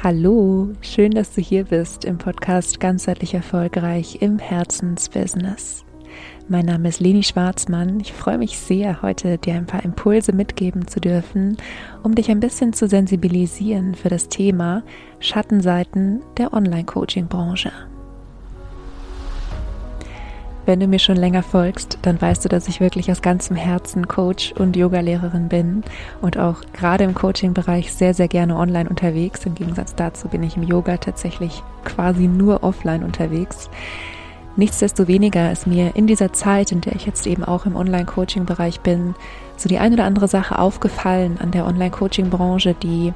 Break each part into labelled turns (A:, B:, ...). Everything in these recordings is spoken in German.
A: Hallo, schön, dass du hier bist im Podcast Ganzheitlich Erfolgreich im Herzensbusiness. Mein Name ist Leni Schwarzmann. Ich freue mich sehr, heute dir ein paar Impulse mitgeben zu dürfen, um dich ein bisschen zu sensibilisieren für das Thema Schattenseiten der Online-Coaching-Branche. Wenn du mir schon länger folgst, dann weißt du, dass ich wirklich aus ganzem Herzen Coach und Yogalehrerin bin und auch gerade im Coaching-Bereich sehr, sehr gerne online unterwegs. Im Gegensatz dazu bin ich im Yoga tatsächlich quasi nur offline unterwegs. Nichtsdestoweniger ist mir in dieser Zeit, in der ich jetzt eben auch im Online-Coaching-Bereich bin, so die eine oder andere Sache aufgefallen an der Online-Coaching-Branche, die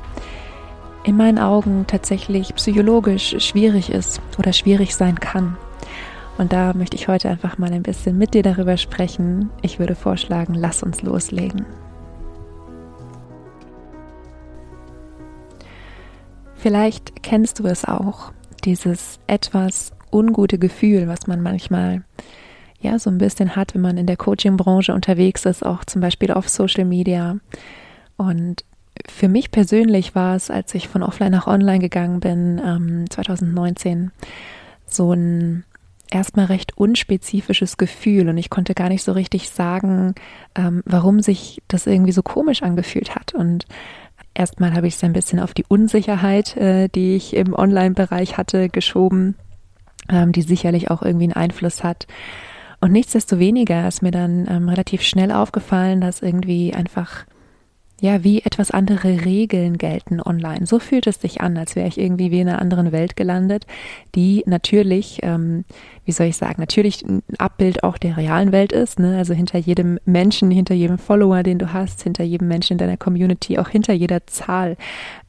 A: in meinen Augen tatsächlich psychologisch schwierig ist oder schwierig sein kann. Und da möchte ich heute einfach mal ein bisschen mit dir darüber sprechen. Ich würde vorschlagen, lass uns loslegen. Vielleicht kennst du es auch, dieses etwas ungute Gefühl, was man manchmal ja so ein bisschen hat, wenn man in der Coaching-Branche unterwegs ist, auch zum Beispiel auf Social Media. Und für mich persönlich war es, als ich von offline nach online gegangen bin, ähm, 2019, so ein erstmal recht unspezifisches Gefühl und ich konnte gar nicht so richtig sagen, ähm, warum sich das irgendwie so komisch angefühlt hat. Und erstmal habe ich es ein bisschen auf die Unsicherheit, äh, die ich im Online-Bereich hatte, geschoben, ähm, die sicherlich auch irgendwie einen Einfluss hat. Und nichtsdestoweniger ist mir dann ähm, relativ schnell aufgefallen, dass irgendwie einfach ja, wie etwas andere Regeln gelten online. So fühlt es sich an, als wäre ich irgendwie wie in einer anderen Welt gelandet, die natürlich, ähm, wie soll ich sagen, natürlich ein Abbild auch der realen Welt ist. Ne? Also hinter jedem Menschen, hinter jedem Follower, den du hast, hinter jedem Menschen in deiner Community, auch hinter jeder Zahl,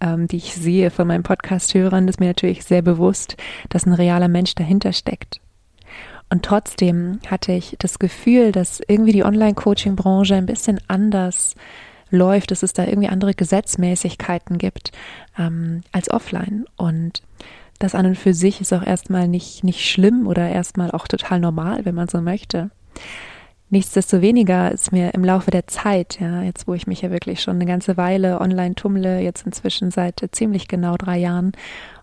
A: ähm, die ich sehe von meinen Podcast-Hörern, ist mir natürlich sehr bewusst, dass ein realer Mensch dahinter steckt. Und trotzdem hatte ich das Gefühl, dass irgendwie die Online-Coaching-Branche ein bisschen anders läuft, dass es da irgendwie andere Gesetzmäßigkeiten gibt ähm, als offline. Und das an und für sich ist auch erstmal nicht, nicht schlimm oder erstmal auch total normal, wenn man so möchte. Nichtsdestoweniger ist mir im Laufe der Zeit, ja, jetzt wo ich mich ja wirklich schon eine ganze Weile online tummle, jetzt inzwischen seit ziemlich genau drei Jahren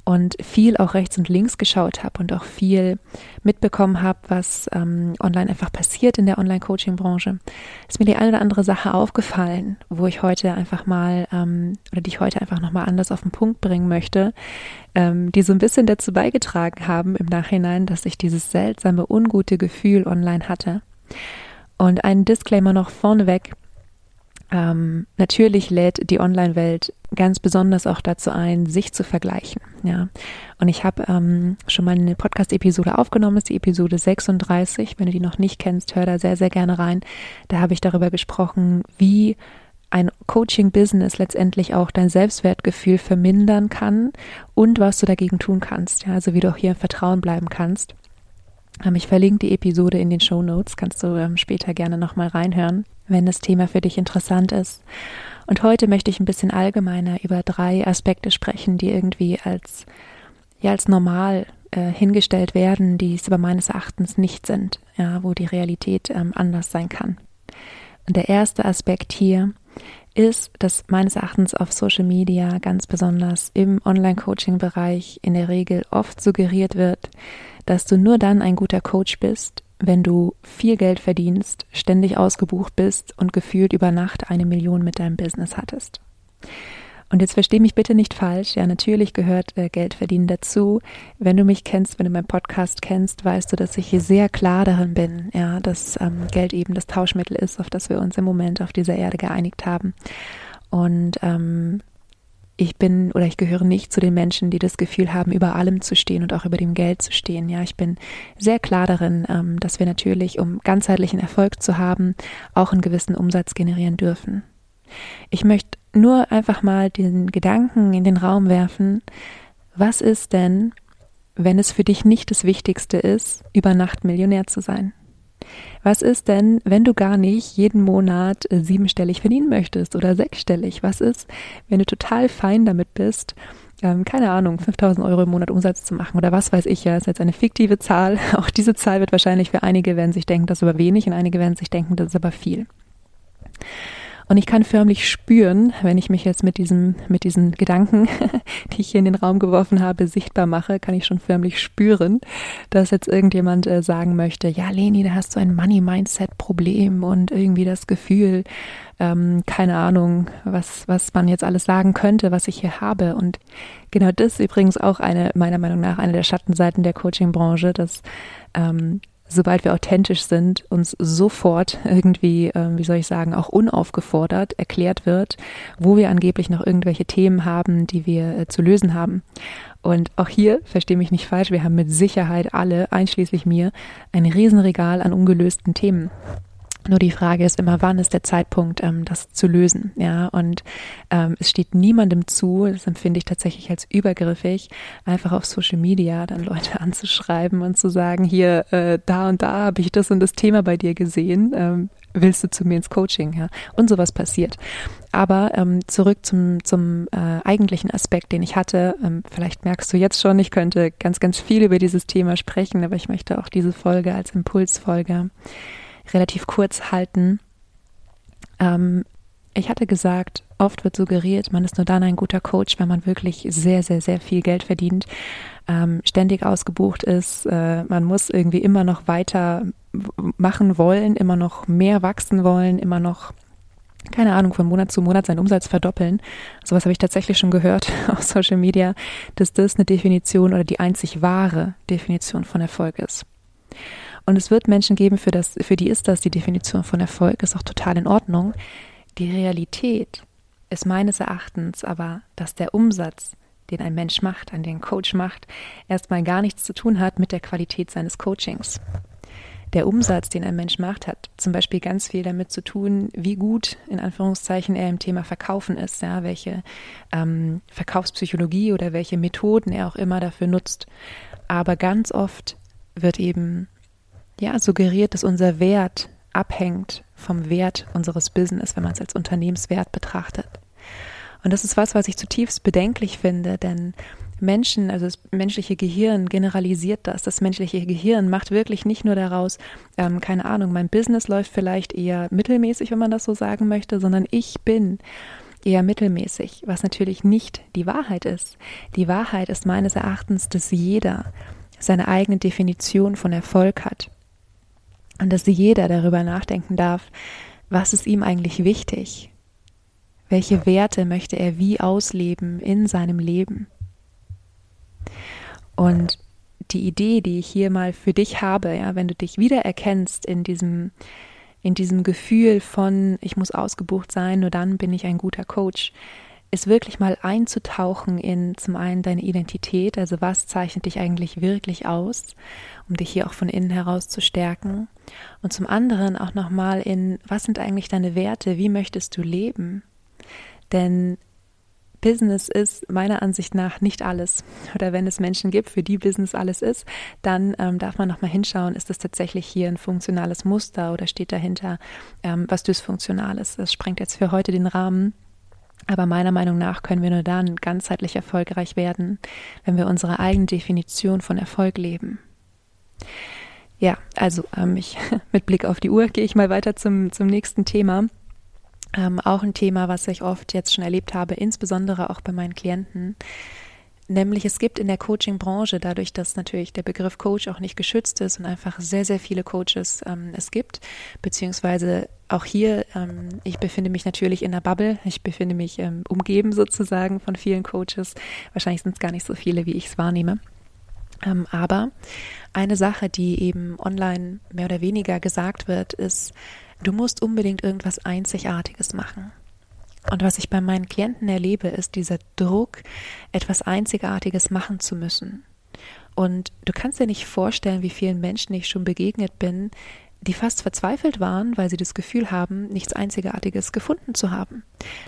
A: und viel auch rechts und links geschaut habe und auch viel mitbekommen habe, was ähm, online einfach passiert in der Online-Coaching-Branche, ist mir die eine oder andere Sache aufgefallen, wo ich heute einfach mal ähm, oder die ich heute einfach nochmal anders auf den Punkt bringen möchte, ähm, die so ein bisschen dazu beigetragen haben im Nachhinein, dass ich dieses seltsame, ungute Gefühl online hatte. Und ein Disclaimer noch vorneweg. Ähm, natürlich lädt die Online-Welt ganz besonders auch dazu ein, sich zu vergleichen. Ja, und ich habe ähm, schon mal eine Podcast-Episode aufgenommen, das ist die Episode 36. Wenn du die noch nicht kennst, hör da sehr, sehr gerne rein. Da habe ich darüber gesprochen, wie ein Coaching-Business letztendlich auch dein Selbstwertgefühl vermindern kann und was du dagegen tun kannst. Ja, also wie du auch hier im Vertrauen bleiben kannst. Ähm, ich verlinke die Episode in den Show Notes, kannst du ähm, später gerne nochmal reinhören, wenn das Thema für dich interessant ist. Und heute möchte ich ein bisschen allgemeiner über drei Aspekte sprechen, die irgendwie als, ja, als normal äh, hingestellt werden, die es aber meines Erachtens nicht sind, ja, wo die Realität ähm, anders sein kann. Und der erste Aspekt hier ist, dass meines Erachtens auf Social Media ganz besonders im Online-Coaching-Bereich in der Regel oft suggeriert wird, dass du nur dann ein guter Coach bist, wenn du viel Geld verdienst, ständig ausgebucht bist und gefühlt über Nacht eine Million mit deinem Business hattest. Und jetzt versteh mich bitte nicht falsch. Ja, natürlich gehört äh, Geld verdienen dazu. Wenn du mich kennst, wenn du meinen Podcast kennst, weißt du, dass ich hier sehr klar darin bin, ja, dass ähm, Geld eben das Tauschmittel ist, auf das wir uns im Moment auf dieser Erde geeinigt haben. Und ähm, ich bin oder ich gehöre nicht zu den Menschen, die das Gefühl haben, über allem zu stehen und auch über dem Geld zu stehen. Ja, ich bin sehr klar darin, ähm, dass wir natürlich, um ganzheitlichen Erfolg zu haben, auch einen gewissen Umsatz generieren dürfen. Ich möchte nur einfach mal den Gedanken in den Raum werfen, was ist denn, wenn es für dich nicht das Wichtigste ist, über Nacht Millionär zu sein? Was ist denn, wenn du gar nicht jeden Monat äh, siebenstellig verdienen möchtest oder sechsstellig? Was ist, wenn du total fein damit bist, ähm, keine Ahnung, 5000 Euro im Monat Umsatz zu machen oder was weiß ich ja, ist jetzt eine fiktive Zahl. Auch diese Zahl wird wahrscheinlich für einige werden sich denken, das ist aber wenig und einige werden sich denken, das ist aber viel. Und ich kann förmlich spüren, wenn ich mich jetzt mit diesem, mit diesen Gedanken, die ich hier in den Raum geworfen habe, sichtbar mache, kann ich schon förmlich spüren, dass jetzt irgendjemand äh, sagen möchte, ja, Leni, da hast du ein Money-Mindset-Problem und irgendwie das Gefühl, ähm, keine Ahnung, was, was man jetzt alles sagen könnte, was ich hier habe. Und genau das ist übrigens auch eine, meiner Meinung nach, eine der Schattenseiten der Coaching-Branche, dass ähm, sobald wir authentisch sind, uns sofort irgendwie, äh, wie soll ich sagen, auch unaufgefordert erklärt wird, wo wir angeblich noch irgendwelche Themen haben, die wir äh, zu lösen haben. Und auch hier, verstehe mich nicht falsch, wir haben mit Sicherheit alle, einschließlich mir, ein Riesenregal an ungelösten Themen. Nur die Frage ist immer, wann ist der Zeitpunkt, ähm, das zu lösen? Ja, und ähm, es steht niemandem zu, das empfinde ich tatsächlich als übergriffig, einfach auf Social Media dann Leute anzuschreiben und zu sagen, hier, äh, da und da habe ich das und das Thema bei dir gesehen. Ähm, willst du zu mir ins Coaching? Ja, und sowas passiert. Aber ähm, zurück zum, zum äh, eigentlichen Aspekt, den ich hatte. Ähm, vielleicht merkst du jetzt schon, ich könnte ganz, ganz viel über dieses Thema sprechen, aber ich möchte auch diese Folge als Impulsfolge relativ kurz halten. Ähm, ich hatte gesagt, oft wird suggeriert, man ist nur dann ein guter Coach, wenn man wirklich sehr, sehr, sehr viel Geld verdient, ähm, ständig ausgebucht ist. Äh, man muss irgendwie immer noch weiter machen wollen, immer noch mehr wachsen wollen, immer noch keine Ahnung, von Monat zu Monat seinen Umsatz verdoppeln. Sowas habe ich tatsächlich schon gehört auf Social Media, dass das eine Definition oder die einzig wahre Definition von Erfolg ist. Und es wird Menschen geben, für, das, für die ist das die Definition von Erfolg, ist auch total in Ordnung. Die Realität ist meines Erachtens aber, dass der Umsatz, den ein Mensch macht, an den ein Coach macht, erstmal gar nichts zu tun hat mit der Qualität seines Coachings. Der Umsatz, den ein Mensch macht, hat zum Beispiel ganz viel damit zu tun, wie gut in Anführungszeichen er im Thema Verkaufen ist, ja, welche ähm, Verkaufspsychologie oder welche Methoden er auch immer dafür nutzt. Aber ganz oft wird eben ja, suggeriert, dass unser Wert abhängt vom Wert unseres Business, wenn man es als Unternehmenswert betrachtet. Und das ist was, was ich zutiefst bedenklich finde, denn Menschen, also das menschliche Gehirn generalisiert das. Das menschliche Gehirn macht wirklich nicht nur daraus, ähm, keine Ahnung, mein Business läuft vielleicht eher mittelmäßig, wenn man das so sagen möchte, sondern ich bin eher mittelmäßig, was natürlich nicht die Wahrheit ist. Die Wahrheit ist meines Erachtens, dass jeder seine eigene Definition von Erfolg hat und dass jeder darüber nachdenken darf, was ist ihm eigentlich wichtig? Welche Werte möchte er wie ausleben in seinem Leben? Und die Idee, die ich hier mal für dich habe, ja, wenn du dich wiedererkennst in diesem, in diesem Gefühl von, ich muss ausgebucht sein, nur dann bin ich ein guter Coach, ist wirklich mal einzutauchen in zum einen deine Identität, also was zeichnet dich eigentlich wirklich aus, um dich hier auch von innen heraus zu stärken und zum anderen auch nochmal in, was sind eigentlich deine Werte, wie möchtest du leben? Denn Business ist meiner Ansicht nach nicht alles. Oder wenn es Menschen gibt, für die Business alles ist, dann ähm, darf man nochmal hinschauen, ist das tatsächlich hier ein funktionales Muster oder steht dahinter ähm, was Dysfunktionales? Das sprengt jetzt für heute den Rahmen. Aber meiner Meinung nach können wir nur dann ganzheitlich erfolgreich werden, wenn wir unsere eigene Definition von Erfolg leben. Ja, also ähm, ich, mit Blick auf die Uhr gehe ich mal weiter zum, zum nächsten Thema. Ähm, auch ein Thema, was ich oft jetzt schon erlebt habe, insbesondere auch bei meinen Klienten. Nämlich es gibt in der Coaching-Branche, dadurch, dass natürlich der Begriff Coach auch nicht geschützt ist und einfach sehr, sehr viele Coaches ähm, es gibt, beziehungsweise auch hier, ähm, ich befinde mich natürlich in der Bubble, ich befinde mich ähm, umgeben sozusagen von vielen Coaches. Wahrscheinlich sind es gar nicht so viele, wie ich es wahrnehme. Ähm, aber eine Sache, die eben online mehr oder weniger gesagt wird, ist, du musst unbedingt irgendwas Einzigartiges machen. Und was ich bei meinen Klienten erlebe, ist dieser Druck, etwas Einzigartiges machen zu müssen. Und du kannst dir nicht vorstellen, wie vielen Menschen ich schon begegnet bin, die fast verzweifelt waren, weil sie das Gefühl haben, nichts Einzigartiges gefunden zu haben.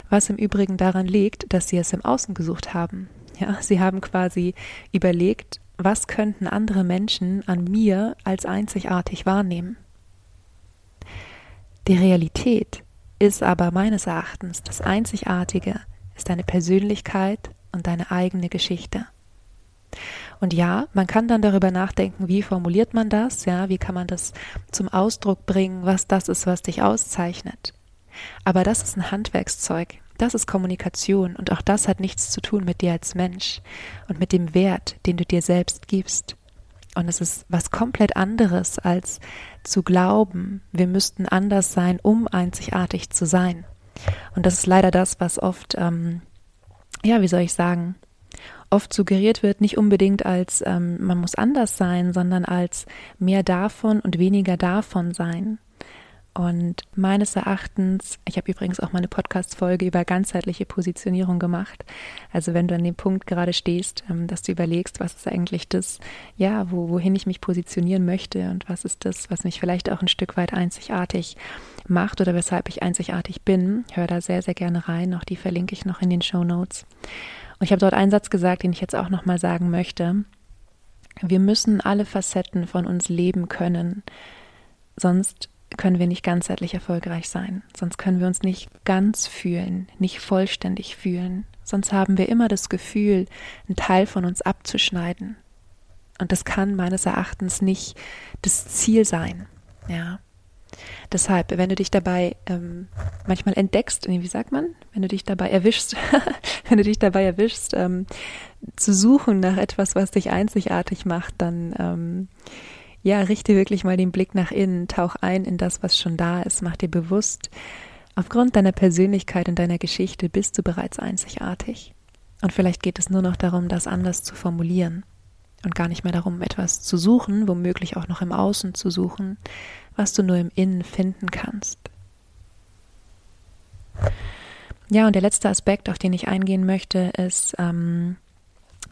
A: Was im Übrigen daran liegt, dass sie es im Außen gesucht haben. Ja, sie haben quasi überlegt, was könnten andere Menschen an mir als einzigartig wahrnehmen. Die Realität ist aber meines Erachtens das Einzigartige, ist deine Persönlichkeit und deine eigene Geschichte. Und ja, man kann dann darüber nachdenken, wie formuliert man das, ja, wie kann man das zum Ausdruck bringen, was das ist, was dich auszeichnet. Aber das ist ein Handwerkszeug. Das ist Kommunikation und auch das hat nichts zu tun mit dir als Mensch und mit dem Wert, den du dir selbst gibst. Und es ist was komplett anderes als zu glauben, wir müssten anders sein, um einzigartig zu sein. Und das ist leider das, was oft, ähm, ja, wie soll ich sagen, oft suggeriert wird, nicht unbedingt als ähm, man muss anders sein, sondern als mehr davon und weniger davon sein. Und meines Erachtens, ich habe übrigens auch mal eine Podcast-Folge über ganzheitliche Positionierung gemacht. Also wenn du an dem Punkt gerade stehst, ähm, dass du überlegst, was ist eigentlich das, ja, wo, wohin ich mich positionieren möchte und was ist das, was mich vielleicht auch ein Stück weit einzigartig macht oder weshalb ich einzigartig bin, hör da sehr, sehr gerne rein. Auch die verlinke ich noch in den Show Notes. Und ich habe dort einen Satz gesagt, den ich jetzt auch nochmal sagen möchte. Wir müssen alle Facetten von uns leben können. Sonst können wir nicht ganzheitlich erfolgreich sein. Sonst können wir uns nicht ganz fühlen, nicht vollständig fühlen. Sonst haben wir immer das Gefühl, einen Teil von uns abzuschneiden. Und das kann meines Erachtens nicht das Ziel sein. Ja. Deshalb, wenn du dich dabei ähm, manchmal entdeckst, wie sagt man, wenn du dich dabei erwischst, wenn du dich dabei erwischst, ähm, zu suchen nach etwas, was dich einzigartig macht, dann ähm, ja, richte wirklich mal den Blick nach innen, tauch ein in das, was schon da ist, mach dir bewusst, aufgrund deiner Persönlichkeit und deiner Geschichte bist du bereits einzigartig. Und vielleicht geht es nur noch darum, das anders zu formulieren und gar nicht mehr darum, etwas zu suchen, womöglich auch noch im Außen zu suchen, was du nur im Innen finden kannst. Ja, und der letzte Aspekt, auf den ich eingehen möchte, ist ähm,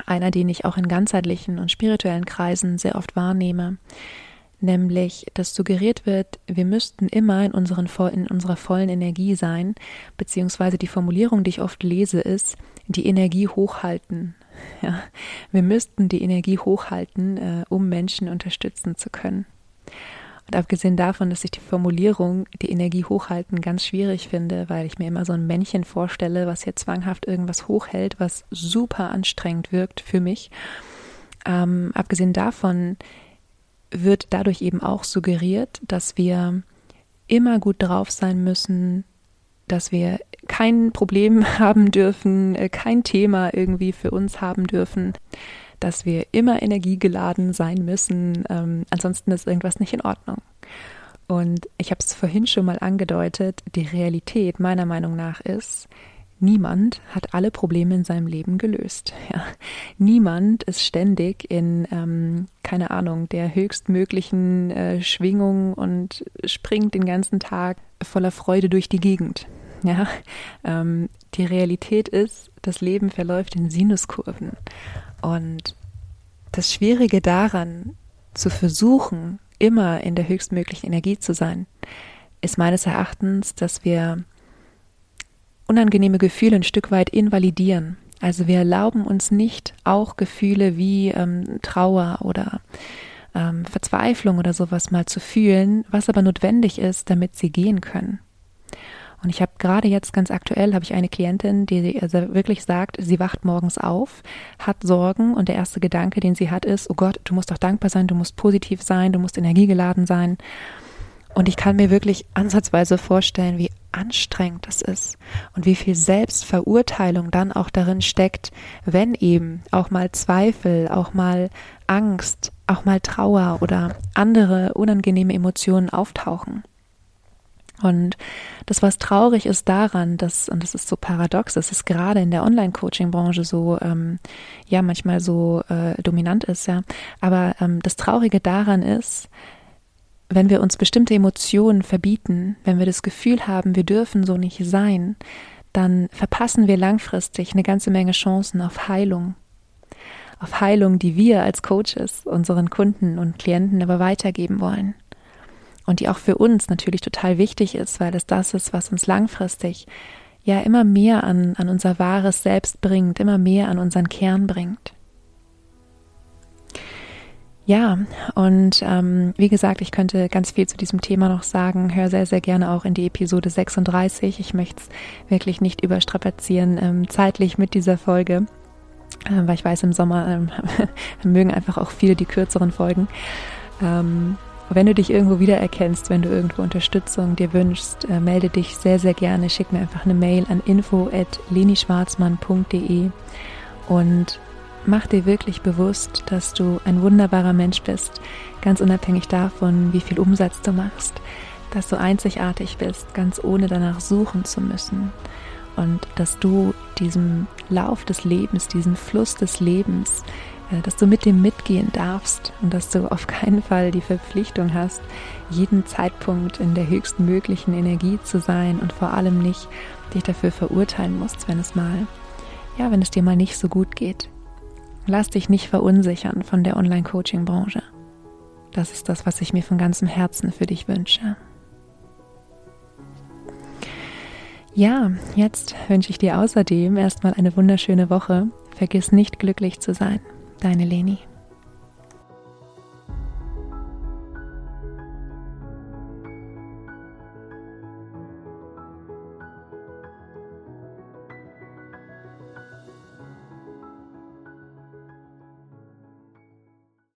A: einer, den ich auch in ganzheitlichen und spirituellen Kreisen sehr oft wahrnehme, nämlich, dass suggeriert wird, wir müssten immer in, unseren, in unserer vollen Energie sein, beziehungsweise die Formulierung, die ich oft lese, ist, die Energie hochhalten. Ja, wir müssten die Energie hochhalten, äh, um Menschen unterstützen zu können. Und abgesehen davon, dass ich die Formulierung, die Energie hochhalten, ganz schwierig finde, weil ich mir immer so ein Männchen vorstelle, was hier zwanghaft irgendwas hochhält, was super anstrengend wirkt für mich. Ähm, abgesehen davon wird dadurch eben auch suggeriert, dass wir immer gut drauf sein müssen, dass wir kein Problem haben dürfen, äh, kein Thema irgendwie für uns haben dürfen, dass wir immer energiegeladen sein müssen. Ähm, ansonsten ist irgendwas nicht in Ordnung. Und ich habe es vorhin schon mal angedeutet, die Realität meiner Meinung nach ist, niemand hat alle Probleme in seinem Leben gelöst. Ja. Niemand ist ständig in, ähm, keine Ahnung, der höchstmöglichen äh, Schwingung und springt den ganzen Tag voller Freude durch die Gegend. Ja, ähm, die Realität ist, das Leben verläuft in Sinuskurven. Und das Schwierige daran, zu versuchen, immer in der höchstmöglichen Energie zu sein, ist meines Erachtens, dass wir unangenehme Gefühle ein Stück weit invalidieren. Also wir erlauben uns nicht auch Gefühle wie ähm, Trauer oder ähm, Verzweiflung oder sowas mal zu fühlen, was aber notwendig ist, damit sie gehen können. Und ich habe gerade jetzt ganz aktuell habe ich eine Klientin, die also wirklich sagt, sie wacht morgens auf, hat Sorgen und der erste Gedanke, den sie hat, ist, oh Gott, du musst doch dankbar sein, du musst positiv sein, du musst energiegeladen sein. Und ich kann mir wirklich ansatzweise vorstellen, wie anstrengend das ist und wie viel Selbstverurteilung dann auch darin steckt, wenn eben auch mal Zweifel, auch mal Angst, auch mal Trauer oder andere unangenehme Emotionen auftauchen. Und das, was traurig ist daran, dass, und das ist so paradox, dass es gerade in der Online-Coaching-Branche so, ähm, ja, manchmal so äh, dominant ist, ja. Aber ähm, das Traurige daran ist, wenn wir uns bestimmte Emotionen verbieten, wenn wir das Gefühl haben, wir dürfen so nicht sein, dann verpassen wir langfristig eine ganze Menge Chancen auf Heilung. Auf Heilung, die wir als Coaches unseren Kunden und Klienten aber weitergeben wollen und die auch für uns natürlich total wichtig ist, weil es das ist, was uns langfristig ja immer mehr an, an unser wahres Selbst bringt, immer mehr an unseren Kern bringt. Ja, und ähm, wie gesagt, ich könnte ganz viel zu diesem Thema noch sagen. Hör sehr, sehr gerne auch in die Episode 36. Ich möchte es wirklich nicht überstrapazieren ähm, zeitlich mit dieser Folge, äh, weil ich weiß, im Sommer ähm, mögen einfach auch viele die kürzeren Folgen. Ähm, wenn du dich irgendwo wiedererkennst, wenn du irgendwo Unterstützung dir wünschst, äh, melde dich sehr, sehr gerne. Schick mir einfach eine Mail an info.lenischwarzmann.de und mach dir wirklich bewusst, dass du ein wunderbarer Mensch bist, ganz unabhängig davon, wie viel Umsatz du machst, dass du einzigartig bist, ganz ohne danach suchen zu müssen und dass du diesem Lauf des Lebens, diesem Fluss des Lebens dass du mit dem mitgehen darfst und dass du auf keinen Fall die Verpflichtung hast, jeden Zeitpunkt in der höchsten möglichen Energie zu sein und vor allem nicht dich dafür verurteilen musst, wenn es mal, ja, wenn es dir mal nicht so gut geht. Lass dich nicht verunsichern von der Online-Coaching-Branche. Das ist das, was ich mir von ganzem Herzen für dich wünsche. Ja, jetzt wünsche ich dir außerdem erstmal eine wunderschöne Woche. Vergiss nicht glücklich zu sein. Deine Leni.